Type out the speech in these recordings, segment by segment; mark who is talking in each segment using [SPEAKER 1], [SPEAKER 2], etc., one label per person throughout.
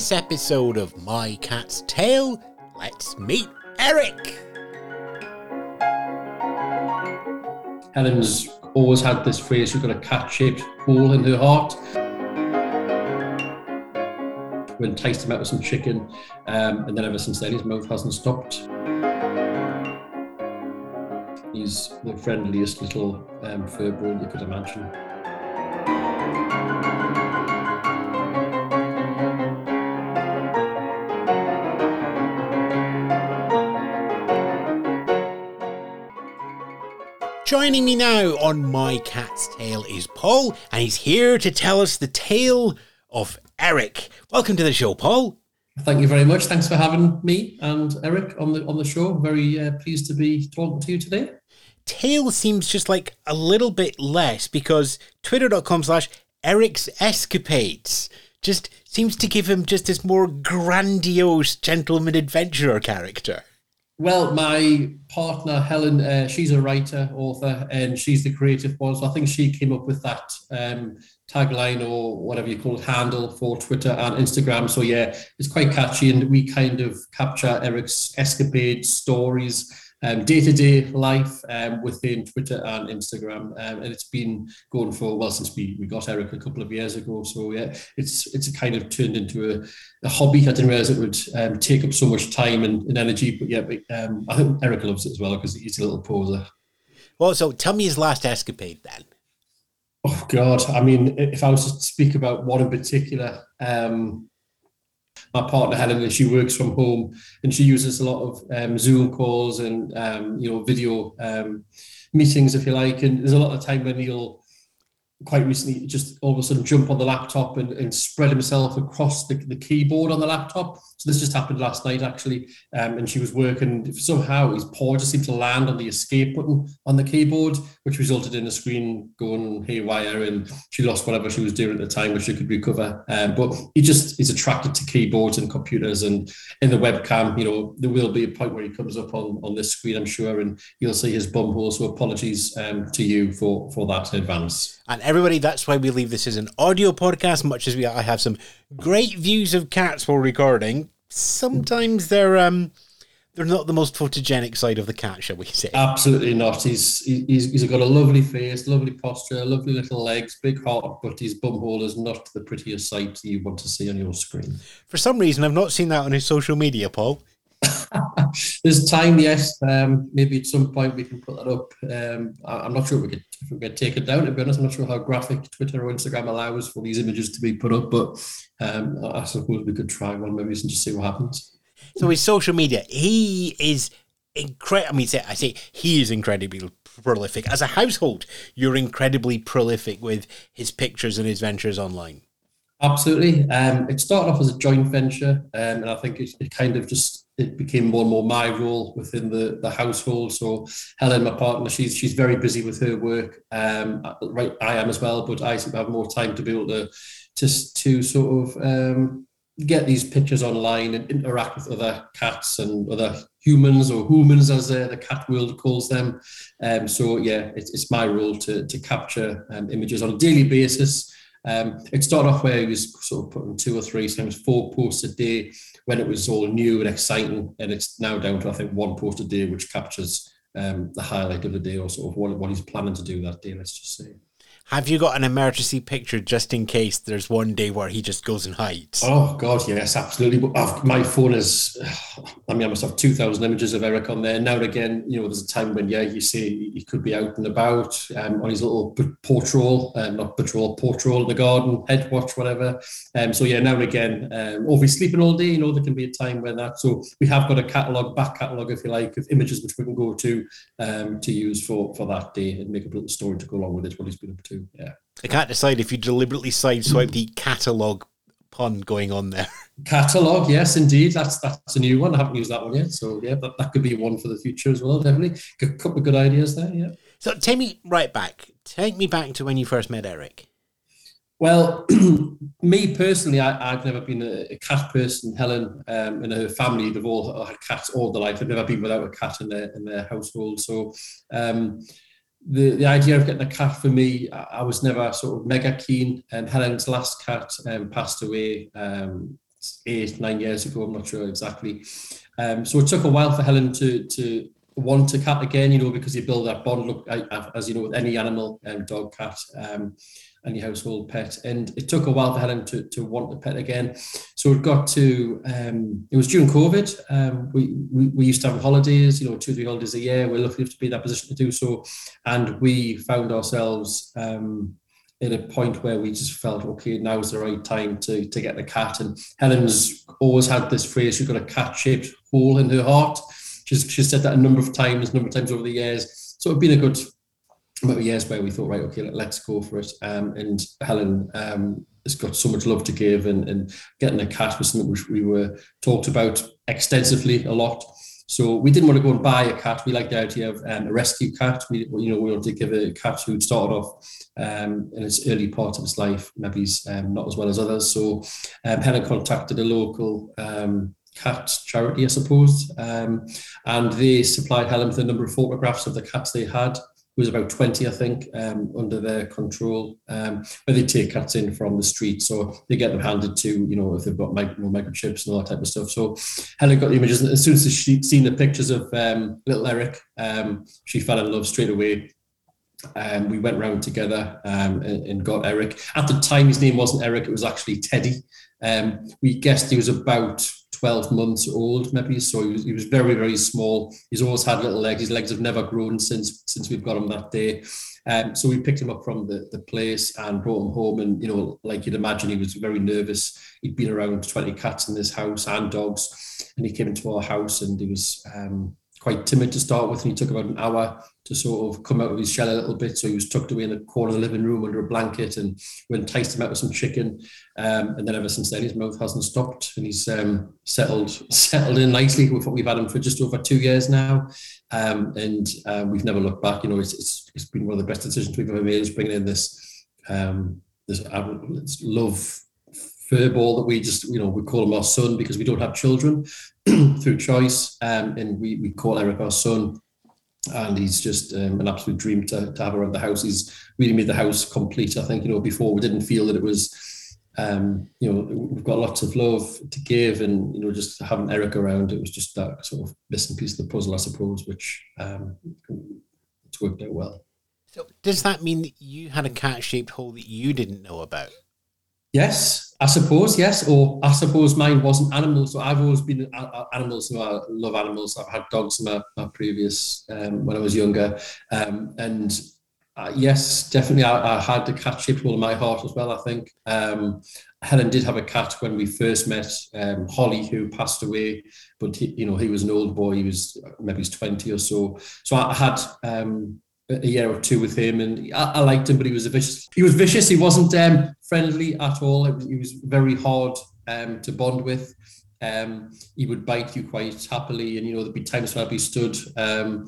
[SPEAKER 1] this episode of My Cat's Tale, let's meet Eric.
[SPEAKER 2] Helen's always had this phrase, she's got a cat shaped hole in her heart. We enticed him out with some chicken, um, and then ever since then, his mouth hasn't stopped. He's the friendliest little um, fur you could imagine.
[SPEAKER 1] Joining me now on My Cat's Tale is Paul, and he's here to tell us the tale of Eric. Welcome to the show, Paul.
[SPEAKER 2] Thank you very much. Thanks for having me and Eric on the on the show. Very uh, pleased to be talking to you today.
[SPEAKER 1] Tale seems just like a little bit less because twitter.com slash Eric's escapades just seems to give him just this more grandiose gentleman adventurer character.
[SPEAKER 2] Well, my partner Helen, uh, she's a writer, author, and she's the creative one. So I think she came up with that um, tagline or whatever you call it, handle for Twitter and Instagram. So yeah, it's quite catchy, and we kind of capture Eric's escapades, stories day to day life um, within Twitter and Instagram. Um, and it's been going for, well, since we, we got Eric a couple of years ago. So, yeah, it's it's kind of turned into a, a hobby. I didn't realize it would um, take up so much time and, and energy. But yeah, but, um, I think Eric loves it as well because he's a little poser.
[SPEAKER 1] Well, so tell me his last escapade then.
[SPEAKER 2] Oh, God. I mean, if I was to speak about one in particular, um, my partner Helen, and she works from home, and she uses a lot of um, Zoom calls and um, you know video um, meetings, if you like. And there's a lot of time when you'll quite recently just all of a sudden jump on the laptop and, and spread himself across the, the keyboard on the laptop. So this just happened last night actually, um, and she was working. Somehow his paw just seemed to land on the escape button on the keyboard, which resulted in the screen going haywire, and she lost whatever she was doing at the time, which she could recover. Um, but he just is attracted to keyboards and computers, and in the webcam, you know, there will be a point where he comes up on on this screen, I'm sure, and you'll see his bum hole. So apologies um, to you for for that in advance.
[SPEAKER 1] And everybody, that's why we leave this as an audio podcast, much as we I have some great views of cats while recording. Sometimes they're um they're not the most photogenic side of the cat, shall we say?
[SPEAKER 2] Absolutely not. He's he's, he's got a lovely face, lovely posture, lovely little legs, big heart, but his bumhole is not the prettiest sight you want to see on your screen.
[SPEAKER 1] For some reason, I've not seen that on his social media, Paul.
[SPEAKER 2] There's time, yes. Um, maybe at some point we can put that up. Um, I, am not sure if we could if we could take it down. To be honest, I'm not sure how graphic Twitter or Instagram allows for these images to be put up, but um, I suppose we could try one maybe and just see what happens.
[SPEAKER 1] So his social media, he is incredible. I mean, I say he is incredibly prolific as a household. You're incredibly prolific with his pictures and his ventures online.
[SPEAKER 2] Absolutely. Um, it started off as a joint venture, um, and I think it, it, kind of just it became more and more my role within the, the household. So Helen, my partner, she's she's very busy with her work. Um, right, I am as well, but I have more time to be able to to to sort of um, get these pictures online and interact with other cats and other humans or humans as uh, the cat world calls them. Um, so yeah, it's, it's my role to to capture um, images on a daily basis. Um, it started off where he was sort of putting two or three, sometimes four posts a day when it was all new and exciting. And it's now down to, I think, one post a day, which captures um, the highlight of the day or sort of what, what he's planning to do that day, let's just say.
[SPEAKER 1] Have you got an emergency picture just in case there's one day where he just goes and hides?
[SPEAKER 2] Oh God, yes, absolutely. My phone is, I mean, I must have two thousand images of Eric on there. Now and again, you know, there's a time when yeah, you see he could be out and about um, on his little patrol, um, not patrol, patrol in the garden, head watch, whatever. Um, so yeah, now and again, um, or if he's sleeping all day, you know, there can be a time when that. So we have got a catalogue, back catalogue, if you like, of images which we can go to um, to use for for that day and make a little story to go along with it. What he's been up to. Yeah. I
[SPEAKER 1] can't decide if you deliberately sideswipe the catalogue pun going on there.
[SPEAKER 2] Catalogue, yes, indeed. That's that's a new one. I haven't used that one yet. So yeah, that, that could be one for the future as well, definitely. A couple of good ideas there, yeah.
[SPEAKER 1] So take me right back. Take me back to when you first met Eric.
[SPEAKER 2] Well, me personally, I, have never been a, a, cat person. Helen um, and her family, they've all had cats all their life. I've never been without a cat in their in their household. So um, the, the idea of getting a cat for me, I, was never sort of mega keen. And Helen's last cat um, passed away um, eight, nine years ago. I'm not sure exactly. Um, so it took a while for Helen to to want a cat again, you know, because you build that bond. Look, as you know, with any animal, um, dog, cat, um, any household pet. And it took a while for Helen to, to want the pet again. So it got to, um, it was during COVID. Um, we, we, we used to have holidays, you know, two, three holidays a year. We're lucky to be in that position to do so. And we found ourselves um, at a point where we just felt, okay, now's the right time to, to get the cat. And Helen's always had this phrase, she's got a cat shaped hole in her heart. She's, she's said that a number of times, a number of times over the years. So it's been a good amount of years where we thought, right, okay, let's go for it. Um, and Helen um, has got so much love to give, and, and getting a cat was something which we were talked about extensively a lot. So we didn't want to go and buy a cat. We liked the idea of um, a rescue cat. We, you know, we wanted to give a cat who started off um, in its early part of its life, maybe um, not as well as others. So um, Helen contacted a local um, cat charity, I suppose, um, and they supplied Helen with a number of photographs of the cats they had It was about 20, I think, um, under their control, um, where they take cats in from the street. So they get them handed to, you know, if they've got micro, microchips and all that type of stuff. So Helen got the images. And as soon as she'd seen the pictures of um, little Eric, um, she fell in love straight away. Um, we went round together um, and, and, got Eric. At the time, his name wasn't Eric, it was actually Teddy. Um, we guessed he was about 12 months old, maybe. So he was, he was very, very small. He's always had little legs. His legs have never grown since since we've got him that day. Um, so we picked him up from the, the place and brought him home. And, you know, like you'd imagine, he was very nervous. He'd been around 20 cats in this house and dogs. And he came into our house and he was um, quite timid to start with. And he took about an hour to sort of come out of his shell a little bit. So he was tucked away in the corner of the living room under a blanket and we enticed him out with some chicken. Um, and then ever since then, his mouth hasn't stopped and he's um, settled settled in nicely. We've, we've had him for just over two years now. Um, and uh, we've never looked back. You know, it's, it's, it's been one of the best decisions we've ever made is bringing in this, um, this love furball that we just, you know, we call him our son because we don't have children through choice. Um, and we, we call Eric our son and he's just um, an absolute dream to, to have around the house. He's really made the house complete. I think you know before we didn't feel that it was, um, you know, we've got lots of love to give, and you know, just having Eric around, it was just that sort of missing piece of the puzzle, I suppose, which um, it's worked out well.
[SPEAKER 1] So does that mean that you had a cat-shaped hole that you didn't know about?
[SPEAKER 2] Yes, I suppose, yes. Or I suppose mine wasn't animals. So I've always been animals. So I love animals. I've had dogs in my, my previous, um, when I was younger. Um, and uh, yes, definitely I, I, had the cat shaped hole in my heart as well, I think. Um, Helen did have a cat when we first met, um, Holly, who passed away, but he, you know, he was an old boy. He was maybe he's 20 or so. So I had um, a year or two with him, and I, I, liked him, but he was a vicious. He was vicious. He wasn't um, friendly at all. he was very hard um, to bond with. Um, he would bite you quite happily, and you know there'd be times where I'd be stood um,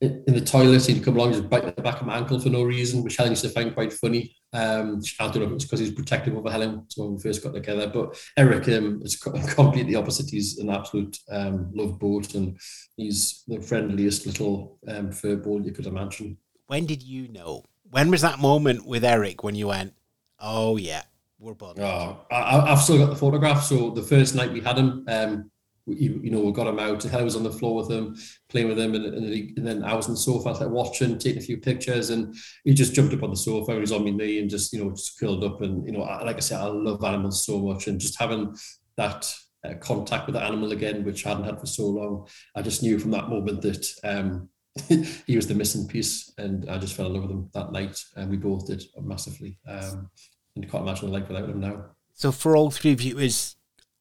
[SPEAKER 2] in the toilet, he'd come along and just bite the back of my ankle for no reason, which Helen used to find quite funny. Um, I don't know if it was because he's protective over Helen so when we first got together, but Eric um, is completely opposite. He's an absolute um, love boat, and he's the friendliest little um, fur ball you could imagine.
[SPEAKER 1] When did you know? When was that moment with Eric when you went, "Oh yeah, we're bonded"?
[SPEAKER 2] Oh, I, have still got the photograph. So the first night we had him, um, you, you know, we got him out. Helen was on the floor with him, playing with him, and, and, he, and then I was on the sofa, like watching, taking a few pictures, and he just jumped up on the sofa. He was on my knee and just, you know, just curled up. And you know, like I said, I love animals so much, and just having that uh, contact with the animal again, which I hadn't had for so long, I just knew from that moment that um, he was the missing piece, and I just fell in love with him that night, and we both did massively. Um, and can't imagine the life without him now.
[SPEAKER 1] So for all three of you, was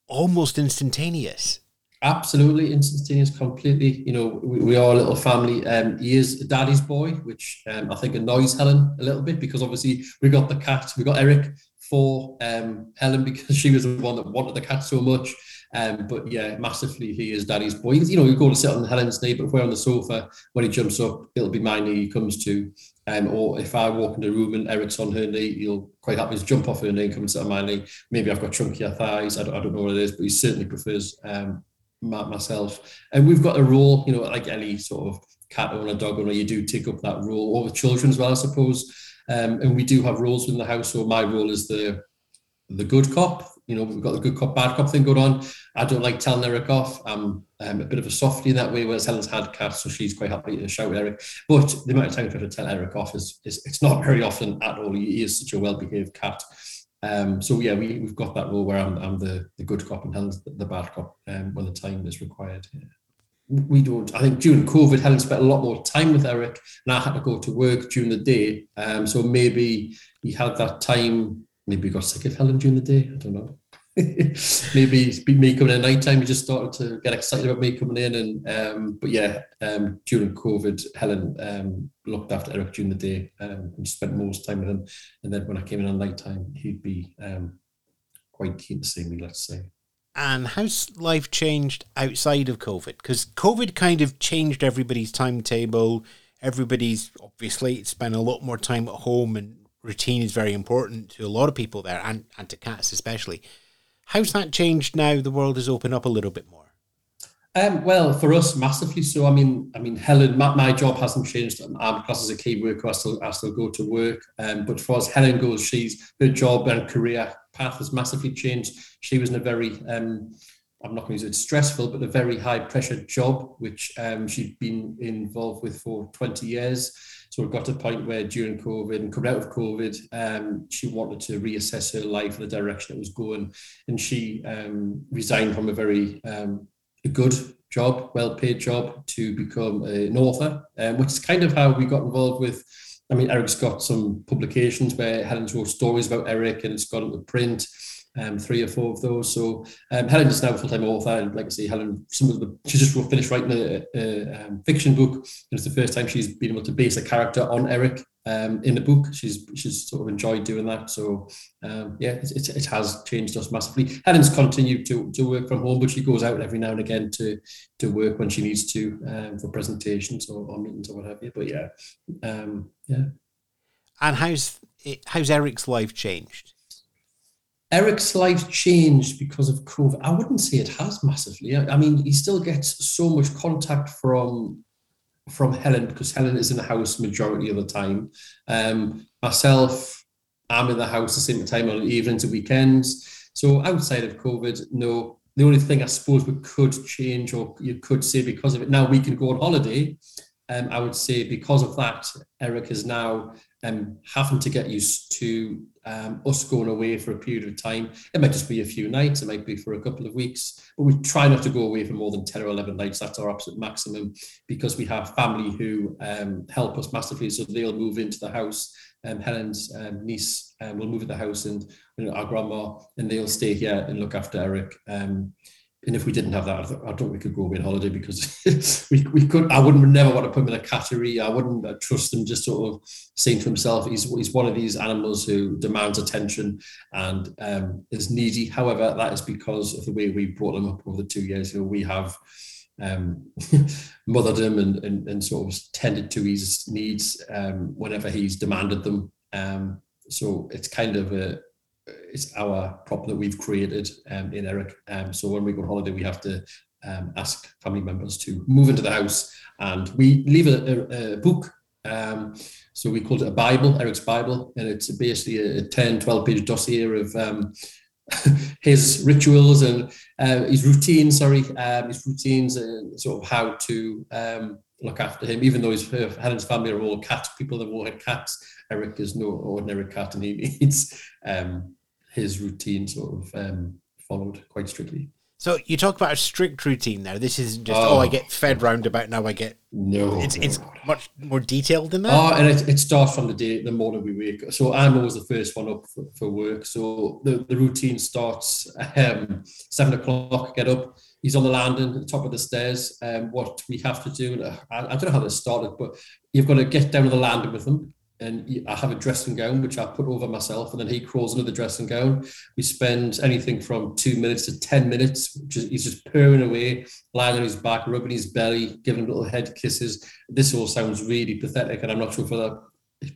[SPEAKER 1] almost instantaneous
[SPEAKER 2] Absolutely instantaneous, completely. You know, we, we are a little family. Um, he is daddy's boy, which um, I think annoys Helen a little bit because obviously we got the cat, we got Eric for um, Helen because she was the one that wanted the cat so much. Um, but yeah, massively, he is daddy's boy. You know, you go to sit on Helen's knee, but if we're on the sofa, when he jumps up, it'll be my knee he comes to. Um, or if I walk in the room and Eric's on her knee, he'll quite happily jump off her knee and come and sit on my knee. Maybe I've got chunkier thighs. I don't, I don't know what it is, but he certainly prefers um, myself. And we've got a role, you know, like any sort of cat owner, dog owner, you do take up that role, or with children as well, I suppose. Um, and we do have roles in the house. So my role is the the good cop, you know, we've got the good cop, bad cop thing going on. I don't like telling Eric off. I'm um, a bit of a softie in that way, whereas Helen's had cats, so she's quite happy to shout at Eric. But the amount of time I try to tell Eric off is, is it's not very often at all. He is such a well-behaved cat. Um, so yeah, we, we've got that role where I'm, I'm the, the good cop and Helen's the, bad cop um, when the time is required. Yeah we don't. I think during COVID, Helen spent a lot more time with Eric, and I had to go to work during the day. Um, so maybe he had that time. Maybe he got sick of Helen during the day. I don't know. maybe it's been me coming in at night time. He just started to get excited about me coming in, and um, but yeah, um, during COVID, Helen um, looked after Eric during the day um, and spent most time with him. And then when I came in at night time, he'd be um, quite keen to see me. Let's say
[SPEAKER 1] and how's life changed outside of COVID? Because COVID kind of changed everybody's timetable. Everybody's obviously spent a lot more time at home, and routine is very important to a lot of people there, and, and to cats especially. How's that changed now? The world has opened up a little bit more.
[SPEAKER 2] Um, well, for us, massively so. I mean, I mean, Helen, my, my job hasn't changed. I'm classed as a key worker. I still, I still go to work. Um, but for as Helen goes, she's her job and career path has massively changed. She was in a very, um, I'm not going to use it stressful, but a very high pressure job, which um, she'd been involved with for 20 years. So it got to a point where during COVID and coming out of COVID, um, she wanted to reassess her life and the direction it was going. And she um, resigned from a very um, a good job, well paid job, to become an author, um, which is kind of how we got involved with I mean, Eric's got some publications where Helen's wrote stories about Eric and it's gone into print, um, three or four of those. So um, Helen is now a full-time author. And like I say, Helen, some of the, she just finished writing a, a um, fiction book. And it's the first time she's been able to base a character on Eric um, in the book. She's she's sort of enjoyed doing that. So um, yeah, it, it, it, has changed us massively. Helen's continued to, to work from home, but she goes out every now and again to to work when she needs to um, for presentations or, or, meetings or what have you. But yeah, um, yeah.
[SPEAKER 1] And how's how's Eric's life changed?
[SPEAKER 2] Eric's life changed because of COVID. I wouldn't say it has massively. I, mean, he still gets so much contact from from Helen because Helen is in the house majority of the time. Um, myself, I'm in the house the same time on evenings and weekends. So outside of COVID, no. The only thing I suppose we could change, or you could say because of it, now we can go on holiday. Um, I would say because of that, Eric is now um, having to get used to um, us going away for a period of time. It might just be a few nights, it might be for a couple of weeks, but we try not to go away for more than 10 or 11 nights. That's our absolute maximum because we have family who um, help us massively. So they'll move into the house. Um, Helen's um, niece um, will move in the house and you know, our grandma, and they'll stay here and look after Eric. And if we didn't have that, I, don't think we could go away on holiday because we, we could. I wouldn't never want to put him in a cattery. I wouldn't uh, trust him just sort of saying to himself, he's he's one of these animals who demands attention and um, is needy. However, that is because of the way we brought him up over the two years. You know, we have um, mothered him and, and, and sort of tended to his needs um, whenever he's demanded them. Um, so it's kind of a it's our prop that we've created um, in Eric. Um, so when we go on holiday, we have to um, ask family members to move into the house and we leave a, a, a book. Um, so we called it a Bible, Eric's Bible, and it's basically a 10, 12 page dossier of um, his rituals and uh, his routines, sorry, um, his routines and sort of how to look after him, even though his Helen's family are all cat people, they've all had cats. Eric is no ordinary cat and he needs um, his routine sort of um, followed quite strictly.
[SPEAKER 1] So you talk about a strict routine there. This isn't just oh, oh I get fed roundabout now. I get
[SPEAKER 2] no.
[SPEAKER 1] It's it's much more detailed than that.
[SPEAKER 2] Oh, and it, it starts from the day the morning we wake. So I'm always the first one up for, for work. So the, the routine starts um, seven o'clock. Get up. He's on the landing at the top of the stairs. Um, what we have to do, I, I don't know how this started, but you've got to get down to the landing with him and I have a dressing gown which I put over myself, and then he crawls into the dressing gown. We spend anything from two minutes to ten minutes, which is he's just purring away, lying on his back, rubbing his belly, giving little head kisses. This all sounds really pathetic, and I'm not sure whether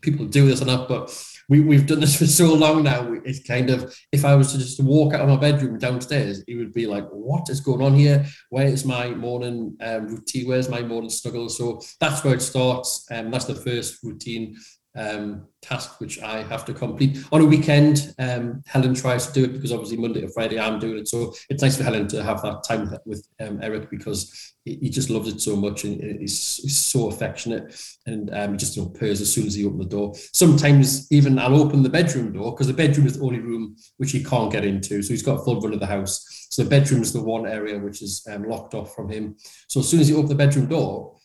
[SPEAKER 2] people do this not, but we, we've done this for so long now. It's kind of if I was to just walk out of my bedroom downstairs, he would be like, "What is going on here? Where is my morning um, routine? Where's my morning snuggle?" So that's where it starts, and um, that's the first routine um, task which I have to complete. On a weekend, um, Helen tries to do it because obviously Monday to Friday I'm doing it. So it's nice for Helen to have that time with um, Eric because he just loves it so much and he's, he's so affectionate and um, he just you know, purrs as soon as he opens the door. Sometimes even I'll open the bedroom door because the bedroom is the only room which he can't get into. So he's got full run of the house. So the bedroom is the one area which is um, locked off from him. So as soon as he opens the bedroom door,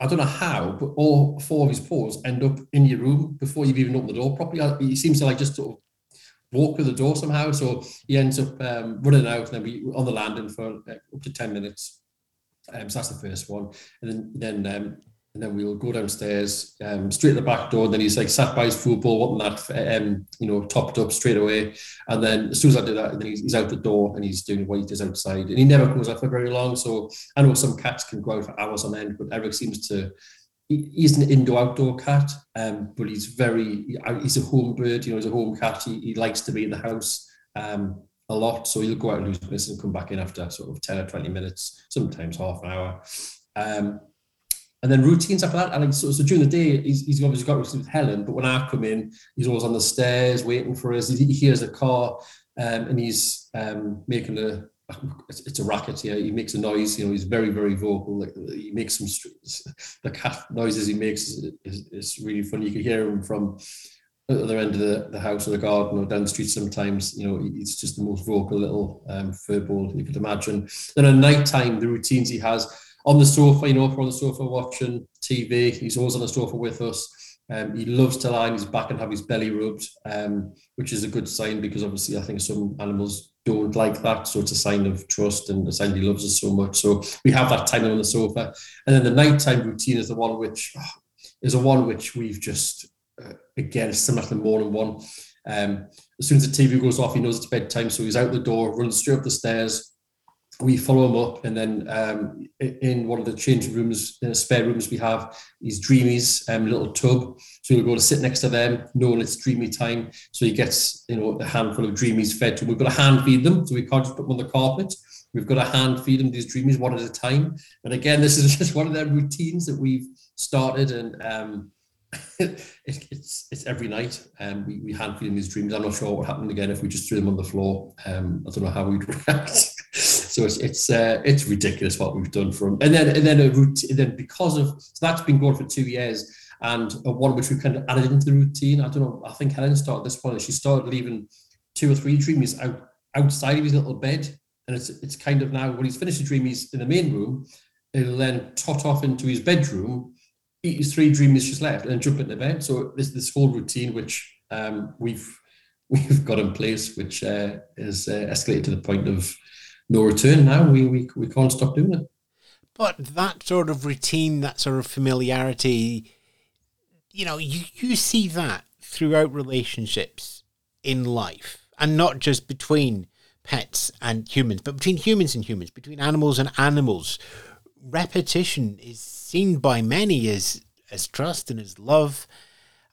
[SPEAKER 2] I don't know how, but all four of his paws end up in your room before you've even opened the door properly. He seems to like just sort of walk through the door somehow. So he ends up um, running out and then we on the landing for uh, up to 10 minutes. Um, so that's the first one. And then, then um, and then we'll go downstairs, um, straight at the back door. And then he's like sat by his football, wanting that, um, you know, topped up straight away. And then as soon as I do that, then he's, he's out the door and he's doing what he does outside. And he never goes out for very long. So I know some cats can go out for hours on end, but Eric seems to. He, he's an indoor-outdoor cat, um, but he's very. He's a home bird. You know, he's a home cat. He, he likes to be in the house. Um, a lot. So he'll go out and lose business and come back in after sort of 10 or 20 minutes, sometimes half an hour. Um, and then routines after that. And like, so, so during the day, he's, he's obviously got routines with Helen, but when I come in, he's always on the stairs waiting for us. He, he hears a car um, and he's um, making a, it's, it's, a racket here. He makes a noise, you know, he's very, very vocal. Like he makes some, the cat noises he makes is, is, is really funny. You can hear him from the other end of the, the house or the garden or down the street sometimes. You know, he's just the most vocal little um, furball you could imagine. Then at night time, the routines he has, on the sofa, you know, if we're on the sofa watching TV, he's always on the sofa with us. Um, he loves to lie on his back and have his belly rubbed, um, which is a good sign because obviously I think some animals don't like that. So it's a sign of trust and a sign he loves us so much. So we have that time on the sofa. And then the nighttime routine is the one which oh, is a one which we've just, uh, again, similar to the morning one. Um, as soon as the TV goes off, he knows it's bedtime. So he's out the door, runs straight up the stairs, we follow him up, and then um, in one of the changing rooms, in the spare rooms we have, these Dreamies, um, little tub. So he'll go to sit next to them, knowing it's Dreamy time. So he gets, you know, a handful of Dreamies fed to him. We've got to hand feed them, so we can't just put them on the carpet. We've got to hand feed them these Dreamies one at a time. And again, this is just one of their routines that we've started, and um, it, it's it's every night. Um, we, we hand feed them these Dreamies. I'm not sure what would happen again if we just threw them on the floor. Um, I don't know how we'd react. So it's it's uh, it's ridiculous what we've done from and then and then a routine then because of so that's been going for two years and one which we kind of added into the routine. I don't know. I think Helen started this one. She started leaving two or three dreamies out outside of his little bed, and it's it's kind of now when he's finished the dreamies in the main room, he'll then tot off into his bedroom, eat his three dreamies just left, and jump into bed. So this this whole routine which um, we've we've got in place, which uh, is uh, escalated to the point of no return now. We, we, we can't stop doing it.
[SPEAKER 1] But that sort of routine, that sort of familiarity, you know, you, you see that throughout relationships in life and not just between pets and humans, but between humans and humans, between animals and animals. Repetition is seen by many as, as trust and as love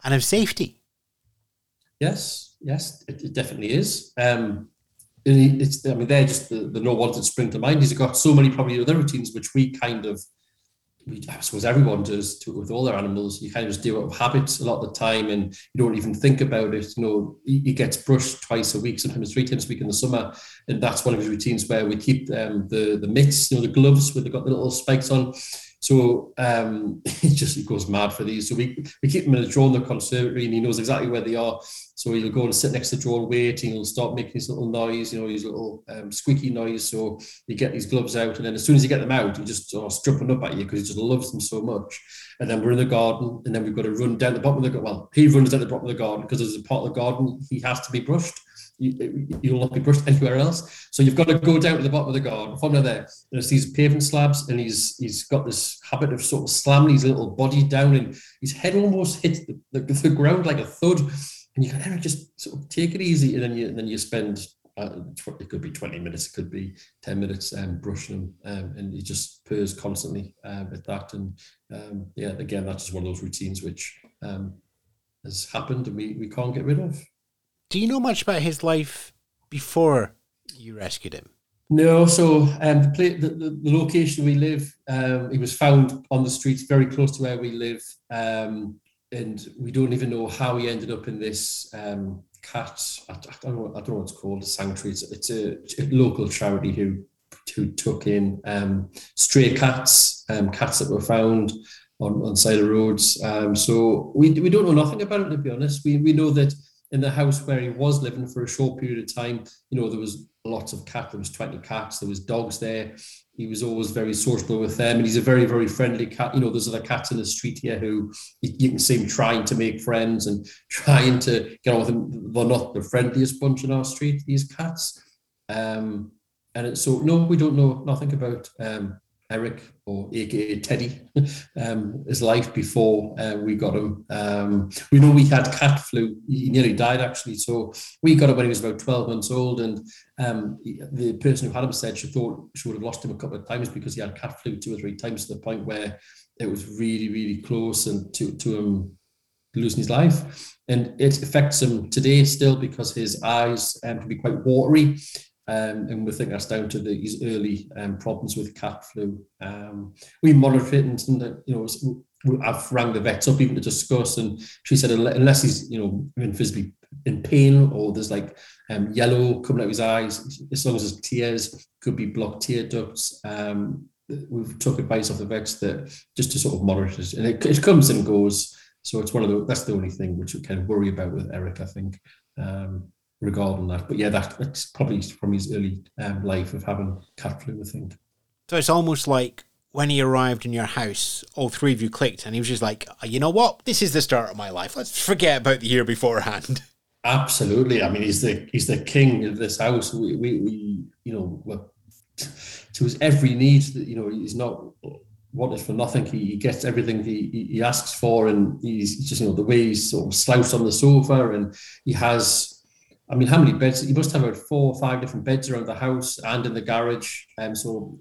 [SPEAKER 1] and as safety.
[SPEAKER 2] Yes, yes, it, it definitely is. Um, it's I mean they're just the, the no that spring to mind. He's got so many probably other routines which we kind of we, I suppose everyone does to, with all their animals. You kind of just it of habits a lot of the time, and you don't even think about it. You know, he, he, gets brushed twice a week, sometimes three times a week in the summer, and that's one of his routines where we keep um, the the mitts, you know, the gloves where they've got the little spikes on. So um, it just he goes mad for these. So we, we keep him in a drawer in the conservatory, and he knows exactly where they are. So he'll go and sit next to the drawer and wait, and he'll start making his little noise, you know, his little um, squeaky noise. So you get these gloves out, and then as soon as you get them out, he just starts jumping up at you because he just loves them so much. And then we're in the garden, and then we've got to run down the bottom of the garden. Well, he runs down the bottom of the garden because there's a part of the garden he has to be brushed. You, will not be brushed anywhere else. So you've got to go down to the bottom of the garden. From there, there's these pavement slabs, and he's he's got this habit of sort of slamming his little body down, and his head almost hits the, the, the ground like a thud and you can just sort of take it easy, and then you and then you spend uh, it could be 20 minutes, it could be 10 minutes um, brushing them, um, and he just purrs constantly uh, with that. And um, yeah, again, that's just one of those routines which um, has happened and we, we can't get rid of.
[SPEAKER 1] Do you know much about his life before you rescued him?
[SPEAKER 2] No, so um, the, play, the, the, the, location we live, um, he was found on the streets very close to where we live. Um, and we don't even know how he ended up in this um, cat. I, I, don't know. I don't know what it's called. A sanctuary. It's, it's a, a, local charity who who took in um, stray cats, um, cats that were found on on side of roads. Um, so we we don't know nothing about it to be honest. We we know that in the house where he was living for a short period of time, you know, there was lots of cats. There was twenty cats. There was dogs there he was always very sociable with them and he's a very very friendly cat you know there's other cats in the street here who you can see him trying to make friends and trying to get on with them they're not the friendliest bunch in our street these cats um and so no we don't know nothing about um Eric, or aka Teddy, um, his life before uh, we got him. Um, we know we had cat flu. He nearly died actually. So we got him when he was about 12 months old. And um, the person who had him said she thought she would have lost him a couple of times because he had cat flu two or three times to the point where it was really, really close and to, to him losing his life. And it affects him today still because his eyes um, can be quite watery. Um, and we think that's down to the, his early um, problems with cat flu. Um, we monitor it, and, and you know, I've rang the vets up even to discuss, and she said unless he's you know visibly in pain or there's like um, yellow coming out of his eyes, as long as there's tears, could be blocked tear ducts. Um, we've took advice off the vets that just to sort of monitor it, and it, it comes and goes. So it's one of the that's the only thing which we kind of worry about with Eric, I think. Um, regarding that. But yeah, that, that's probably from his early um, life of having cat flu, I think.
[SPEAKER 1] So it's almost like when he arrived in your house, all three of you clicked, and he was just like, you know what? This is the start of my life. Let's forget about the year beforehand.
[SPEAKER 2] Absolutely. I mean, he's the he's the king of this house. We we, we you know, to his every need. That you know, he's not wanted for nothing. He, he gets everything he, he asks for, and he's just you know the way he's sort of slouched on the sofa, and he has I mean, how many beds? You must have about four or five different beds around the house and in the garage. Um, so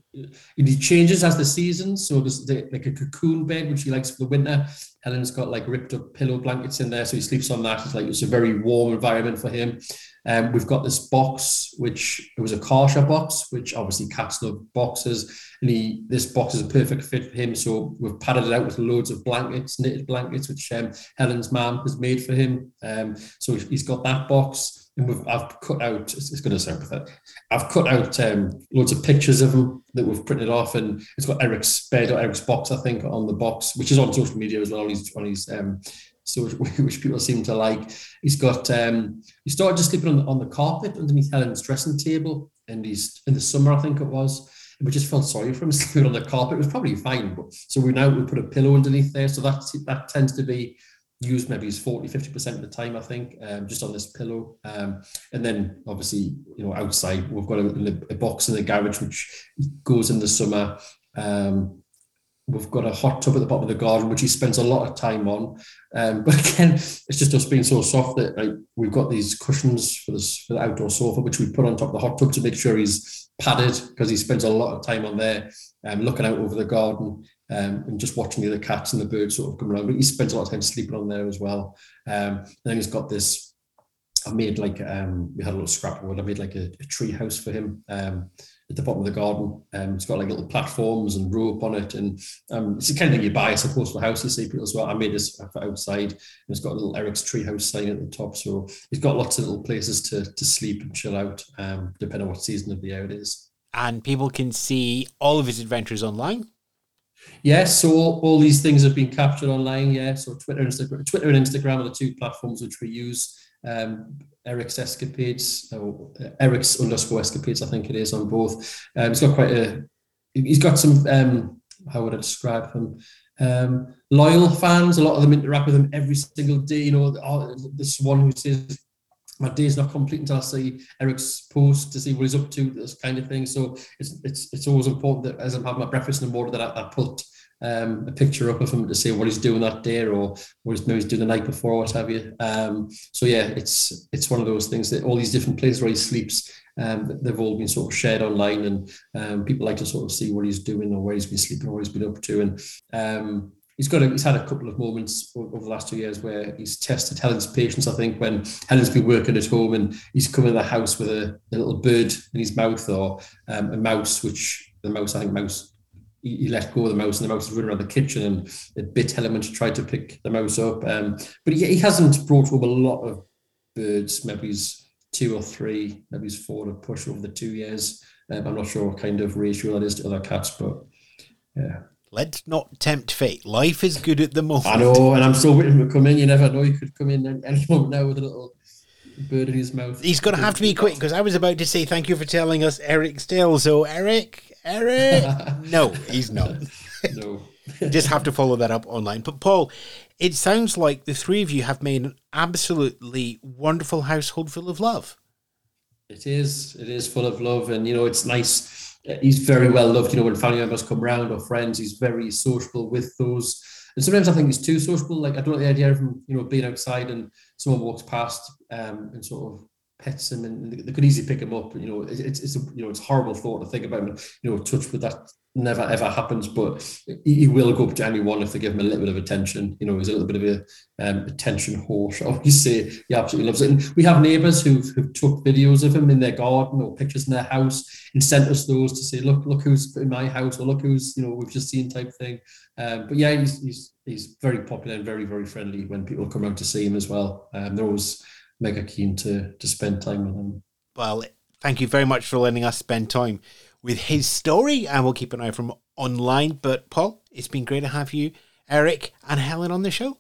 [SPEAKER 2] it changes as the seasons. So there's the, like a cocoon bed, which he likes for the winter. Helen's got like ripped up pillow blankets in there, so he sleeps on that. It's like it's a very warm environment for him. Um, we've got this box, which it was a Karcher box, which obviously cats love boxes, and he this box is a perfect fit for him. So we've padded it out with loads of blankets, knitted blankets, which um, Helen's mom has made for him. Um, so he's got that box and we've I've cut out. It's, it's going to sound pathetic. I've cut out um, loads of pictures of him that we've printed off, and it's got Eric's bed or Eric's box, I think, on the box, which is on social media as well. On on his um, so which people seem to like. He's got um, he started just sleeping on the, on the carpet underneath Helen's dressing table, and he's in the summer, I think it was. we just felt sorry for him sleeping on the carpet. It was probably fine, but so we now we put a pillow underneath there, so that that tends to be used maybe is 40 50% of the time i think um, just on this pillow. Um, and then obviously you know outside we've got a, a, box in the garage which goes in the summer. Um, we've got a hot tub at the bottom of the garden which he spends a lot of time on. Um, but again it's just us being so soft that like, we've got these cushions for this for the outdoor sofa which we put on top of the hot tub to make sure he's padded because he spends a lot of time on there um, looking out over the garden um, and just watching the other cats and the birds sort of come around. But he spends a lot of time sleeping on there as well. Um, and then he's got this. I made like um, we had a little scrap wood. I made like a, a tree house for him um, at the bottom of the garden. Um, it's got like little platforms and rope on it, and um, it's the kind of thing you buy, I suppose, for houses. See people as well. I made this for outside, and it's got a little Eric's tree house sign at the top. So he's got lots of little places to to sleep and chill out, um, depending on what season of the year it is.
[SPEAKER 1] And people can see all of his adventures online.
[SPEAKER 2] Yes, so all, all, these things have been captured online. Yeah, so Twitter, Instagram, Twitter and Instagram are the two platforms which we use. Um, Eric's escapades, or uh, Eric's underscore escapades, I think it is on both. Um, he's got quite a, he's got some. Um, how would I describe him? Um, loyal fans. A lot of them interact with him every single day. You know, oh, this one who says my day's not complete until I see Eric's post to see what he's up to, this kind of thing. So it's it's it's always important that as I'm having my breakfast in the morning that I, I put um, a picture up of him to see what he's doing that day or what he's maybe he's doing the night before or what have you. Um, so yeah, it's it's one of those things that all these different places where he sleeps, um, they've all been sort of shared online, and um, people like to sort of see what he's doing or where he's been sleeping or what he's been up to, and um, he's got a, he's had a couple of moments over the last two years where he's tested Helen's patience. I think when Helen's been working at home and he's come in the house with a, a little bird in his mouth or um, a mouse, which the mouse I think mouse he, he, let go of the mouse and the mouse was running around the kitchen and it bit Helen when she tried to pick the mouse up. Um, but he, he hasn't brought home a lot of birds. Maybe he's two or three, maybe he's four to push over the two years. Um, I'm not sure what kind of ratio that is to other cats, but yeah.
[SPEAKER 1] Let's not tempt fate. Life is good at the moment.
[SPEAKER 2] I know, and I'm still waiting to come in. You never know; he could come in any moment now with a little bird in his mouth.
[SPEAKER 1] He's going to have to be quick because I was about to say thank you for telling us Eric still. So Eric, Eric, no, he's not.
[SPEAKER 2] no.
[SPEAKER 1] Just have to follow that up online. But Paul, it sounds like the three of you have made an absolutely wonderful household full of love.
[SPEAKER 2] It is. It is full of love, and you know, it's nice he's very well loved. You know, when family members come round or friends, he's very sociable with those. And sometimes I think he's too sociable. Like I don't like the idea of him, you know, being outside and someone walks past um, and sort of pets him, and they could easily pick him up. You know, it's it's a, you know it's a horrible thought to think about. You know, touch with that never ever happens, but he, will go up to anyone if they give him a little bit of attention. You know, he's a little bit of a um, attention horse. Say he absolutely loves it. And we have neighbours who've, who've took videos of him in their garden or pictures in their house and sent us those to say, look, look who's in my house or look who's, you know, we've just seen type thing. Um, but yeah, he's, he's, he's very popular and very, very friendly when people come out to see him as well. Um, they're always mega keen to, to spend time with him.
[SPEAKER 1] Well, thank you very much for letting us spend time with his story, and we'll keep an eye from online. But Paul, it's been great to have you, Eric, and Helen on the show.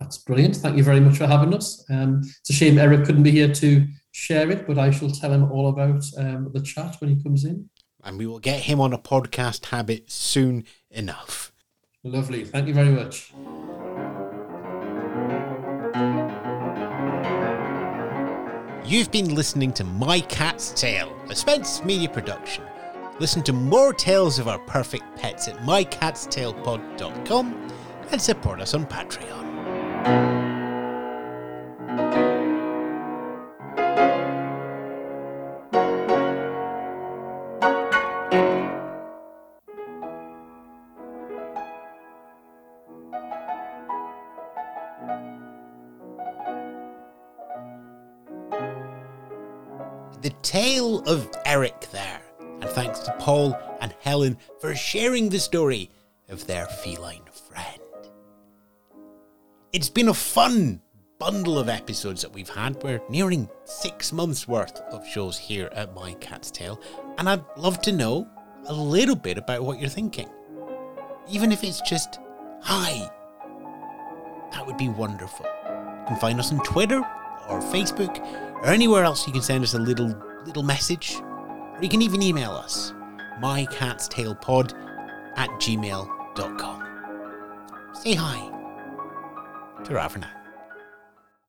[SPEAKER 2] That's brilliant. Thank you very much for having us. Um, it's a shame Eric couldn't be here to share it, but I shall tell him all about um, the chat when he comes in.
[SPEAKER 1] And we will get him on a podcast habit soon enough.
[SPEAKER 2] Lovely. Thank you very much.
[SPEAKER 1] You've been listening to My Cat's Tale, a Spence Media production. Listen to more tales of our perfect pets at mycatstalepod.com and support us on Patreon. The tale of Eric there thanks to Paul and Helen for sharing the story of their feline friend. It's been a fun bundle of episodes that we've had. We're nearing six months worth of shows here at My Cat's Tale, and I'd love to know a little bit about what you're thinking. Even if it's just, hi, that would be wonderful. You can find us on Twitter or Facebook or anywhere else you can send us a little little message or you can even email us, mycatstalepod at gmail.com. Say hi to Ravener.